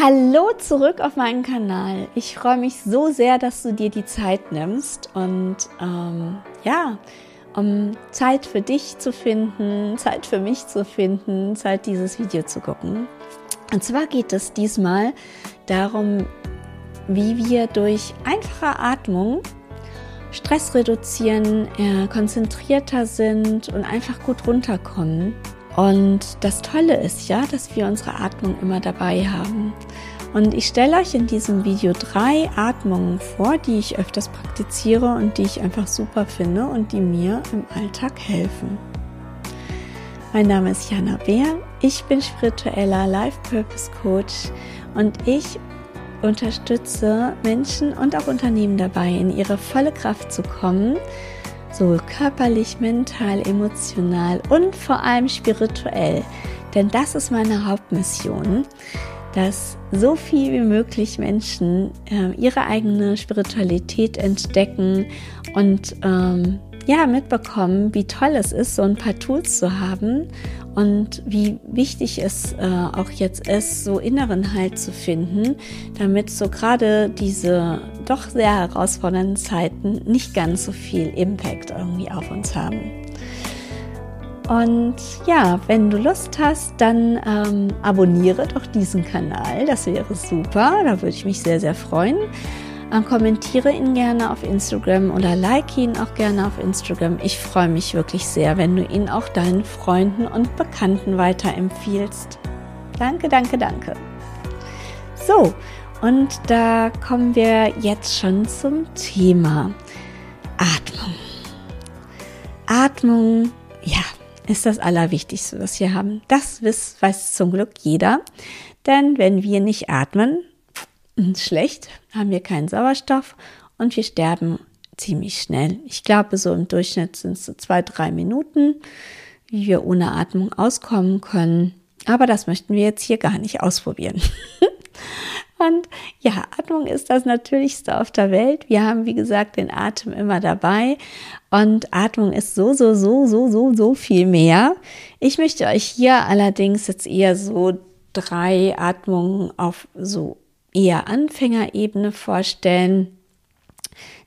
Hallo zurück auf meinen Kanal. Ich freue mich so sehr, dass du dir die Zeit nimmst und ähm, ja, um Zeit für dich zu finden, Zeit für mich zu finden, Zeit dieses Video zu gucken. Und zwar geht es diesmal darum, wie wir durch einfache Atmung Stress reduzieren, äh, konzentrierter sind und einfach gut runterkommen und das Tolle ist ja, dass wir unsere Atmung immer dabei haben. Und ich stelle euch in diesem Video drei Atmungen vor, die ich öfters praktiziere und die ich einfach super finde und die mir im Alltag helfen. Mein Name ist Jana Beer, ich bin spiritueller Life Purpose Coach und ich unterstütze Menschen und auch Unternehmen dabei, in ihre volle Kraft zu kommen sowohl körperlich, mental, emotional und vor allem spirituell. Denn das ist meine Hauptmission, dass so viel wie möglich Menschen äh, ihre eigene Spiritualität entdecken und ähm, ja, mitbekommen, wie toll es ist, so ein paar Tools zu haben und wie wichtig es äh, auch jetzt ist, so inneren Halt zu finden, damit so gerade diese doch sehr herausfordernden Zeiten nicht ganz so viel Impact irgendwie auf uns haben. Und ja, wenn du Lust hast, dann ähm, abonniere doch diesen Kanal. Das wäre super. Da würde ich mich sehr, sehr freuen. Ähm, kommentiere ihn gerne auf Instagram oder like ihn auch gerne auf Instagram. Ich freue mich wirklich sehr, wenn du ihn auch deinen Freunden und Bekannten weiterempfiehlst. Danke, danke, danke. So, und da kommen wir jetzt schon zum Thema Atmung. Atmung, ja, ist das Allerwichtigste, was wir haben. Das weiß zum Glück jeder. Denn wenn wir nicht atmen, schlecht, haben wir keinen Sauerstoff und wir sterben ziemlich schnell. Ich glaube, so im Durchschnitt sind es so zwei, drei Minuten, wie wir ohne Atmung auskommen können. Aber das möchten wir jetzt hier gar nicht ausprobieren. und ja, Atmung ist das Natürlichste auf der Welt. Wir haben, wie gesagt, den Atem immer dabei. Und Atmung ist so, so, so, so, so, so viel mehr. Ich möchte euch hier allerdings jetzt eher so drei Atmungen auf so eher Anfängerebene vorstellen,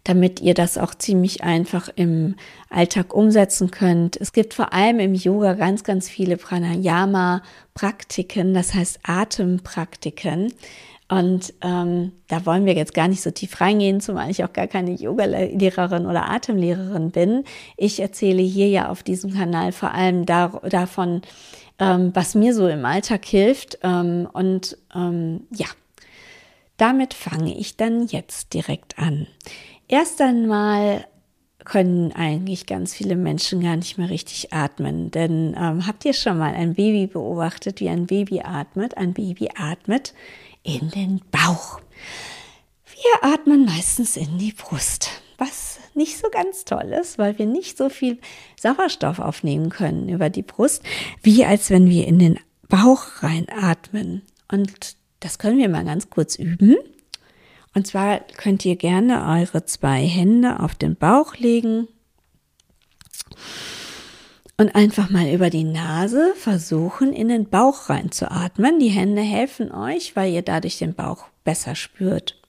damit ihr das auch ziemlich einfach im Alltag umsetzen könnt. Es gibt vor allem im Yoga ganz, ganz viele Pranayama-Praktiken, das heißt Atempraktiken. Und ähm, da wollen wir jetzt gar nicht so tief reingehen, zumal ich auch gar keine Yoga-Lehrerin oder Atemlehrerin bin. Ich erzähle hier ja auf diesem Kanal vor allem da, davon, ähm, was mir so im Alltag hilft. Ähm, und ähm, ja, damit fange ich dann jetzt direkt an. Erst einmal können eigentlich ganz viele Menschen gar nicht mehr richtig atmen. Denn ähm, habt ihr schon mal ein Baby beobachtet, wie ein Baby atmet? Ein Baby atmet in den Bauch. Wir atmen meistens in die Brust, was nicht so ganz toll ist, weil wir nicht so viel Sauerstoff aufnehmen können über die Brust, wie als wenn wir in den Bauch reinatmen. Und das können wir mal ganz kurz üben. Und zwar könnt ihr gerne eure zwei Hände auf den Bauch legen und einfach mal über die Nase versuchen, in den Bauch reinzuatmen. Die Hände helfen euch, weil ihr dadurch den Bauch besser spürt.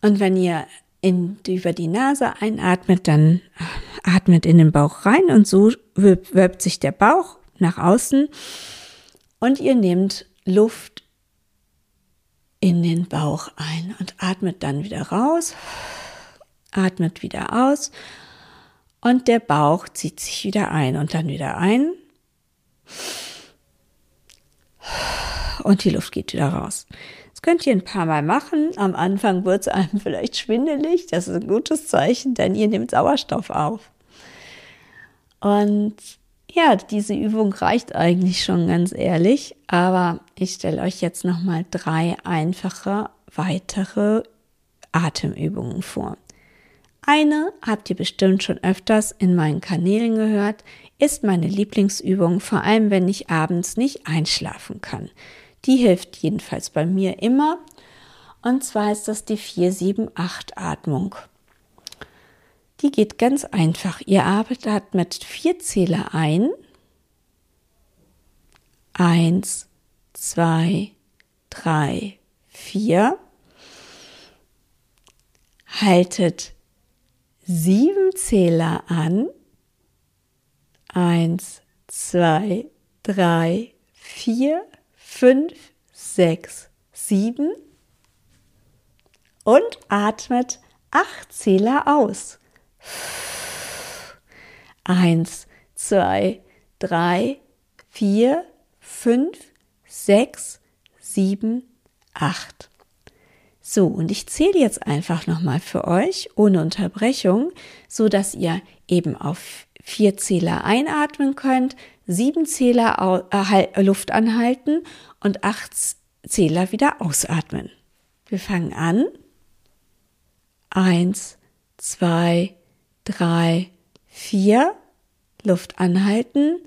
Und wenn ihr in, über die Nase einatmet, dann atmet in den Bauch rein und so wölbt sich der Bauch nach außen und ihr nehmt Luft in den Bauch ein und atmet dann wieder raus, atmet wieder aus und der Bauch zieht sich wieder ein und dann wieder ein und die Luft geht wieder raus. Das könnt ihr ein paar Mal machen. Am Anfang wird es einem vielleicht schwindelig. Das ist ein gutes Zeichen, denn ihr nehmt Sauerstoff auf. Und ja, diese Übung reicht eigentlich schon ganz ehrlich, aber ich stelle euch jetzt noch mal drei einfache weitere Atemübungen vor. Eine habt ihr bestimmt schon öfters in meinen Kanälen gehört, ist meine Lieblingsübung, vor allem wenn ich abends nicht einschlafen kann. Die hilft jedenfalls bei mir immer. Und zwar ist das die 478 Atmung. Die geht ganz einfach. Ihr arbeitet mit vier Zähler ein. Eins, zwei, drei, vier. Haltet sieben Zähler an. Eins, zwei, drei, vier, fünf, sechs, sieben. Und atmet acht Zähler aus. Eins, zwei, drei, vier, fünf, sechs, sieben, acht. So, und ich zähle jetzt einfach nochmal für euch ohne Unterbrechung, so dass ihr eben auf vier Zähler einatmen könnt, sieben Zähler Luft anhalten und acht Zähler wieder ausatmen. Wir fangen an. Eins, zwei, drei, vier. Luft anhalten.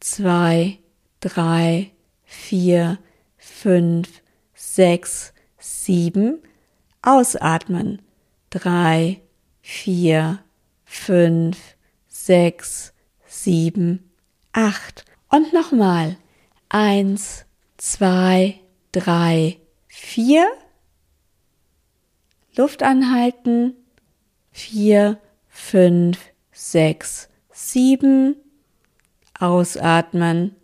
Zwei, drei, vier, fünf, sechs, sieben, ausatmen, drei, vier, fünf, sechs, sieben, acht. Und nochmal, eins, zwei, drei, vier. Luft anhalten, vier, fünf, sechs, sieben. Ausatmen,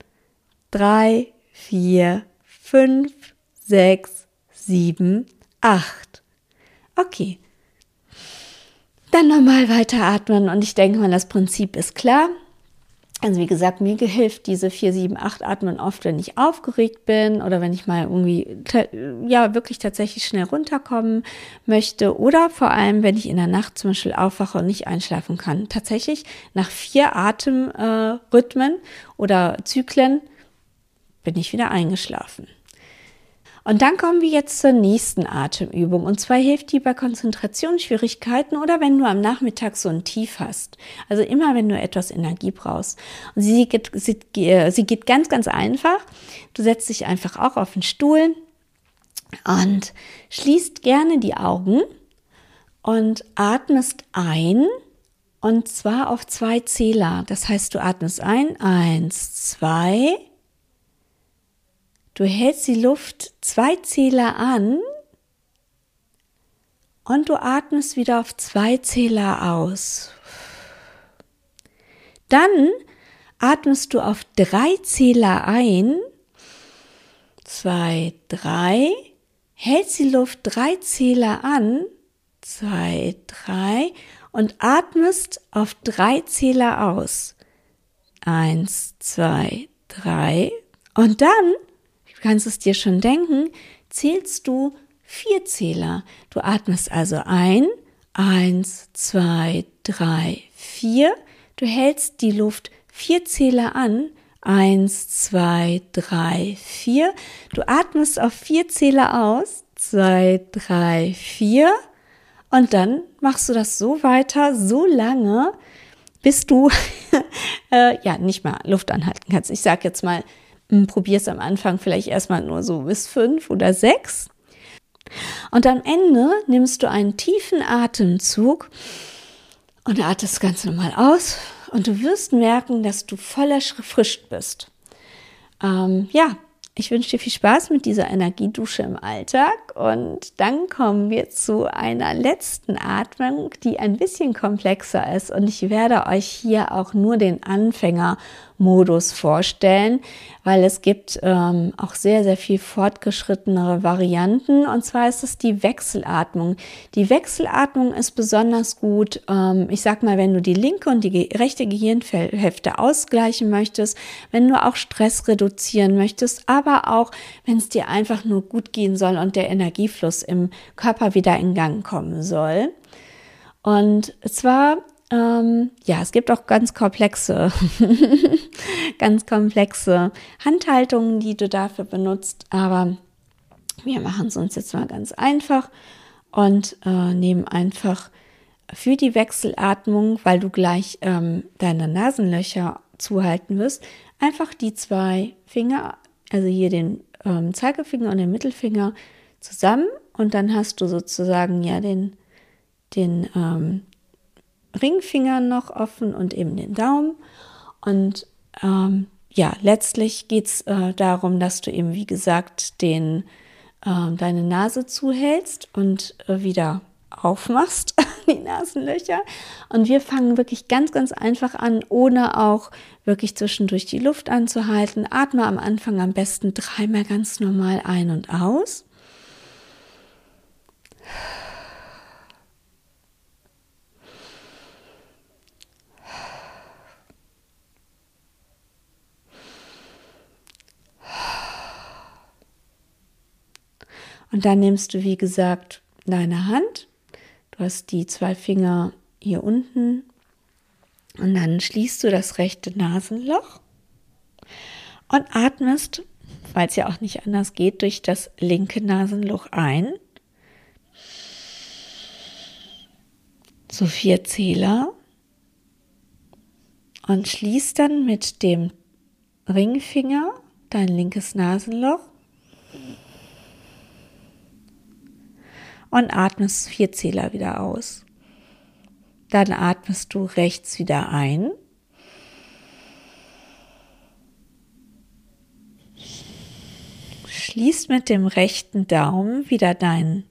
drei, vier, fünf, sechs, sieben, acht. Okay. Dann nochmal weiteratmen und ich denke mal, das Prinzip ist klar. Also wie gesagt, mir hilft diese 4, 7, 8 Atmen oft, wenn ich aufgeregt bin oder wenn ich mal irgendwie ja wirklich tatsächlich schnell runterkommen möchte oder vor allem, wenn ich in der Nacht zum Beispiel aufwache und nicht einschlafen kann. Tatsächlich nach vier Atemrhythmen äh, oder Zyklen bin ich wieder eingeschlafen. Und dann kommen wir jetzt zur nächsten Atemübung. Und zwar hilft die bei Konzentrationsschwierigkeiten oder wenn du am Nachmittag so ein Tief hast. Also immer, wenn du etwas Energie brauchst. Und sie geht, sie, sie geht ganz, ganz einfach. Du setzt dich einfach auch auf den Stuhl und schließt gerne die Augen und atmest ein. Und zwar auf zwei Zähler. Das heißt, du atmest ein, eins, zwei, Du hältst die Luft zwei Zähler an und du atmest wieder auf zwei Zähler aus. Dann atmest du auf drei Zähler ein. Zwei, drei. Hältst die Luft drei Zähler an. Zwei, drei. Und atmest auf drei Zähler aus. Eins, zwei, drei. Und dann Du kannst es dir schon denken, zählst du vier Zähler. Du atmest also ein, eins, zwei, drei, vier. Du hältst die Luft vier Zähler an, eins, zwei, drei, vier. Du atmest auf vier Zähler aus, zwei, drei, vier. Und dann machst du das so weiter, so lange, bis du äh, ja nicht mal Luft anhalten kannst. Ich sage jetzt mal Probier es am Anfang vielleicht erstmal nur so bis fünf oder sechs. Und am Ende nimmst du einen tiefen Atemzug und atmest ganz normal aus. Und du wirst merken, dass du voller erfrischt bist. Ähm, ja, ich wünsche dir viel Spaß mit dieser Energiedusche im Alltag und dann kommen wir zu einer letzten Atmung, die ein bisschen komplexer ist und ich werde euch hier auch nur den Anfänger Modus vorstellen, weil es gibt ähm, auch sehr, sehr viel fortgeschrittenere Varianten. Und zwar ist es die Wechselatmung. Die Wechselatmung ist besonders gut, ähm, ich sag mal, wenn du die linke und die rechte Gehirnhälfte ausgleichen möchtest, wenn du auch Stress reduzieren möchtest, aber auch, wenn es dir einfach nur gut gehen soll und der Energiefluss im Körper wieder in Gang kommen soll. Und zwar ähm, ja, es gibt auch ganz komplexe, ganz komplexe Handhaltungen, die du dafür benutzt, aber wir machen es uns jetzt mal ganz einfach und äh, nehmen einfach für die Wechselatmung, weil du gleich ähm, deine Nasenlöcher zuhalten wirst, einfach die zwei Finger, also hier den ähm, Zeigefinger und den Mittelfinger zusammen und dann hast du sozusagen ja den, den ähm, Ringfinger noch offen und eben den Daumen. Und ähm, ja, letztlich geht es äh, darum, dass du eben, wie gesagt, den äh, deine Nase zuhältst und äh, wieder aufmachst, die Nasenlöcher. Und wir fangen wirklich ganz, ganz einfach an, ohne auch wirklich zwischendurch die Luft anzuhalten. Atme am Anfang am besten dreimal ganz normal ein und aus. Und dann nimmst du, wie gesagt, deine Hand. Du hast die zwei Finger hier unten. Und dann schließt du das rechte Nasenloch und atmest, weil es ja auch nicht anders geht, durch das linke Nasenloch ein. So vier Zähler. Und schließt dann mit dem Ringfinger dein linkes Nasenloch und atmest vier Zähler wieder aus. Dann atmest du rechts wieder ein. Schließt mit dem rechten Daumen wieder dein,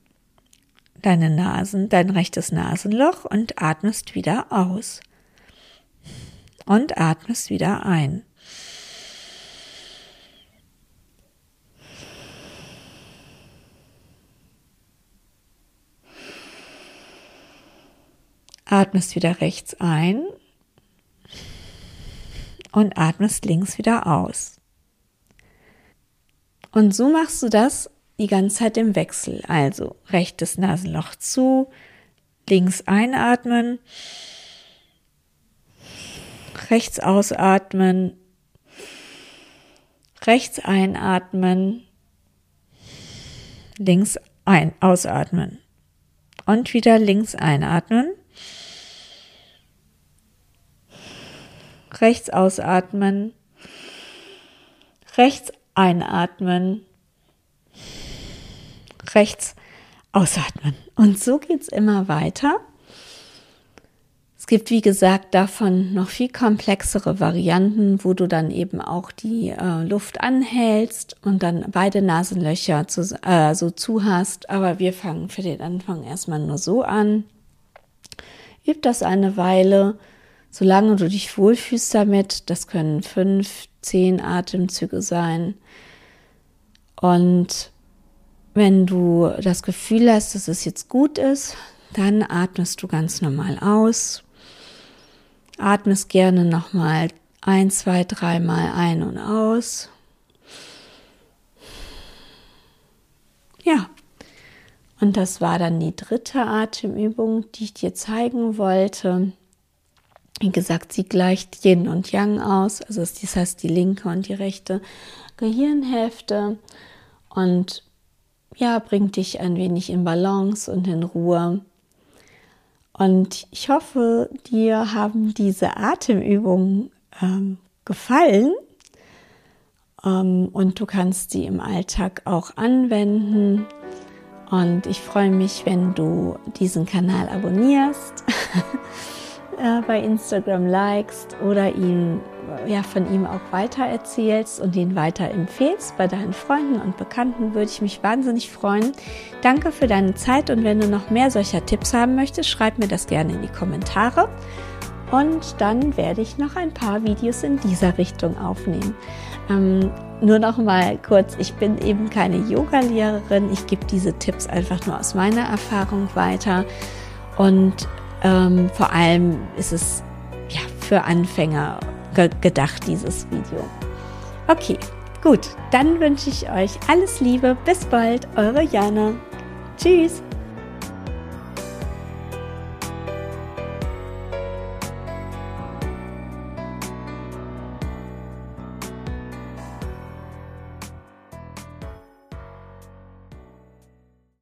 deine Nasen, dein rechtes Nasenloch und atmest wieder aus. Und atmest wieder ein. atmest wieder rechts ein und atmest links wieder aus. Und so machst du das die ganze Zeit im Wechsel. Also rechtes Nasenloch zu, links einatmen, rechts ausatmen, rechts einatmen, links ein ausatmen und wieder links einatmen rechts ausatmen, rechts einatmen, rechts ausatmen. Und so geht es immer weiter. Es gibt, wie gesagt, davon noch viel komplexere Varianten, wo du dann eben auch die äh, Luft anhältst und dann beide Nasenlöcher zu, äh, so zu hast. Aber wir fangen für den Anfang erstmal nur so an. Üb das eine Weile solange du dich wohlfühlst damit, das können fünf, zehn Atemzüge sein. Und wenn du das Gefühl hast, dass es jetzt gut ist, dann atmest du ganz normal aus. Atmest gerne nochmal ein, zwei, dreimal ein und aus. Ja, und das war dann die dritte Atemübung, die ich dir zeigen wollte. Wie gesagt, sie gleicht Yin und Yang aus, also das heißt die linke und die rechte Gehirnhälfte und ja, bringt dich ein wenig in Balance und in Ruhe. Und ich hoffe, dir haben diese Atemübungen ähm, gefallen ähm, und du kannst sie im Alltag auch anwenden. Und ich freue mich, wenn du diesen Kanal abonnierst. äh, bei Instagram likest oder ihn ja, von ihm auch weiter erzählst und ihn weiter empfehlst bei deinen Freunden und Bekannten, würde ich mich wahnsinnig freuen. Danke für deine Zeit und wenn du noch mehr solcher Tipps haben möchtest, schreib mir das gerne in die Kommentare. Und dann werde ich noch ein paar Videos in dieser Richtung aufnehmen. Ähm, nur noch mal kurz, ich bin eben keine Yoga-Lehrerin. Ich gebe diese Tipps einfach nur aus meiner Erfahrung weiter. Und ähm, vor allem ist es ja für Anfänger ge gedacht, dieses Video. Okay, gut, dann wünsche ich euch alles Liebe. Bis bald, eure Jana. Tschüss.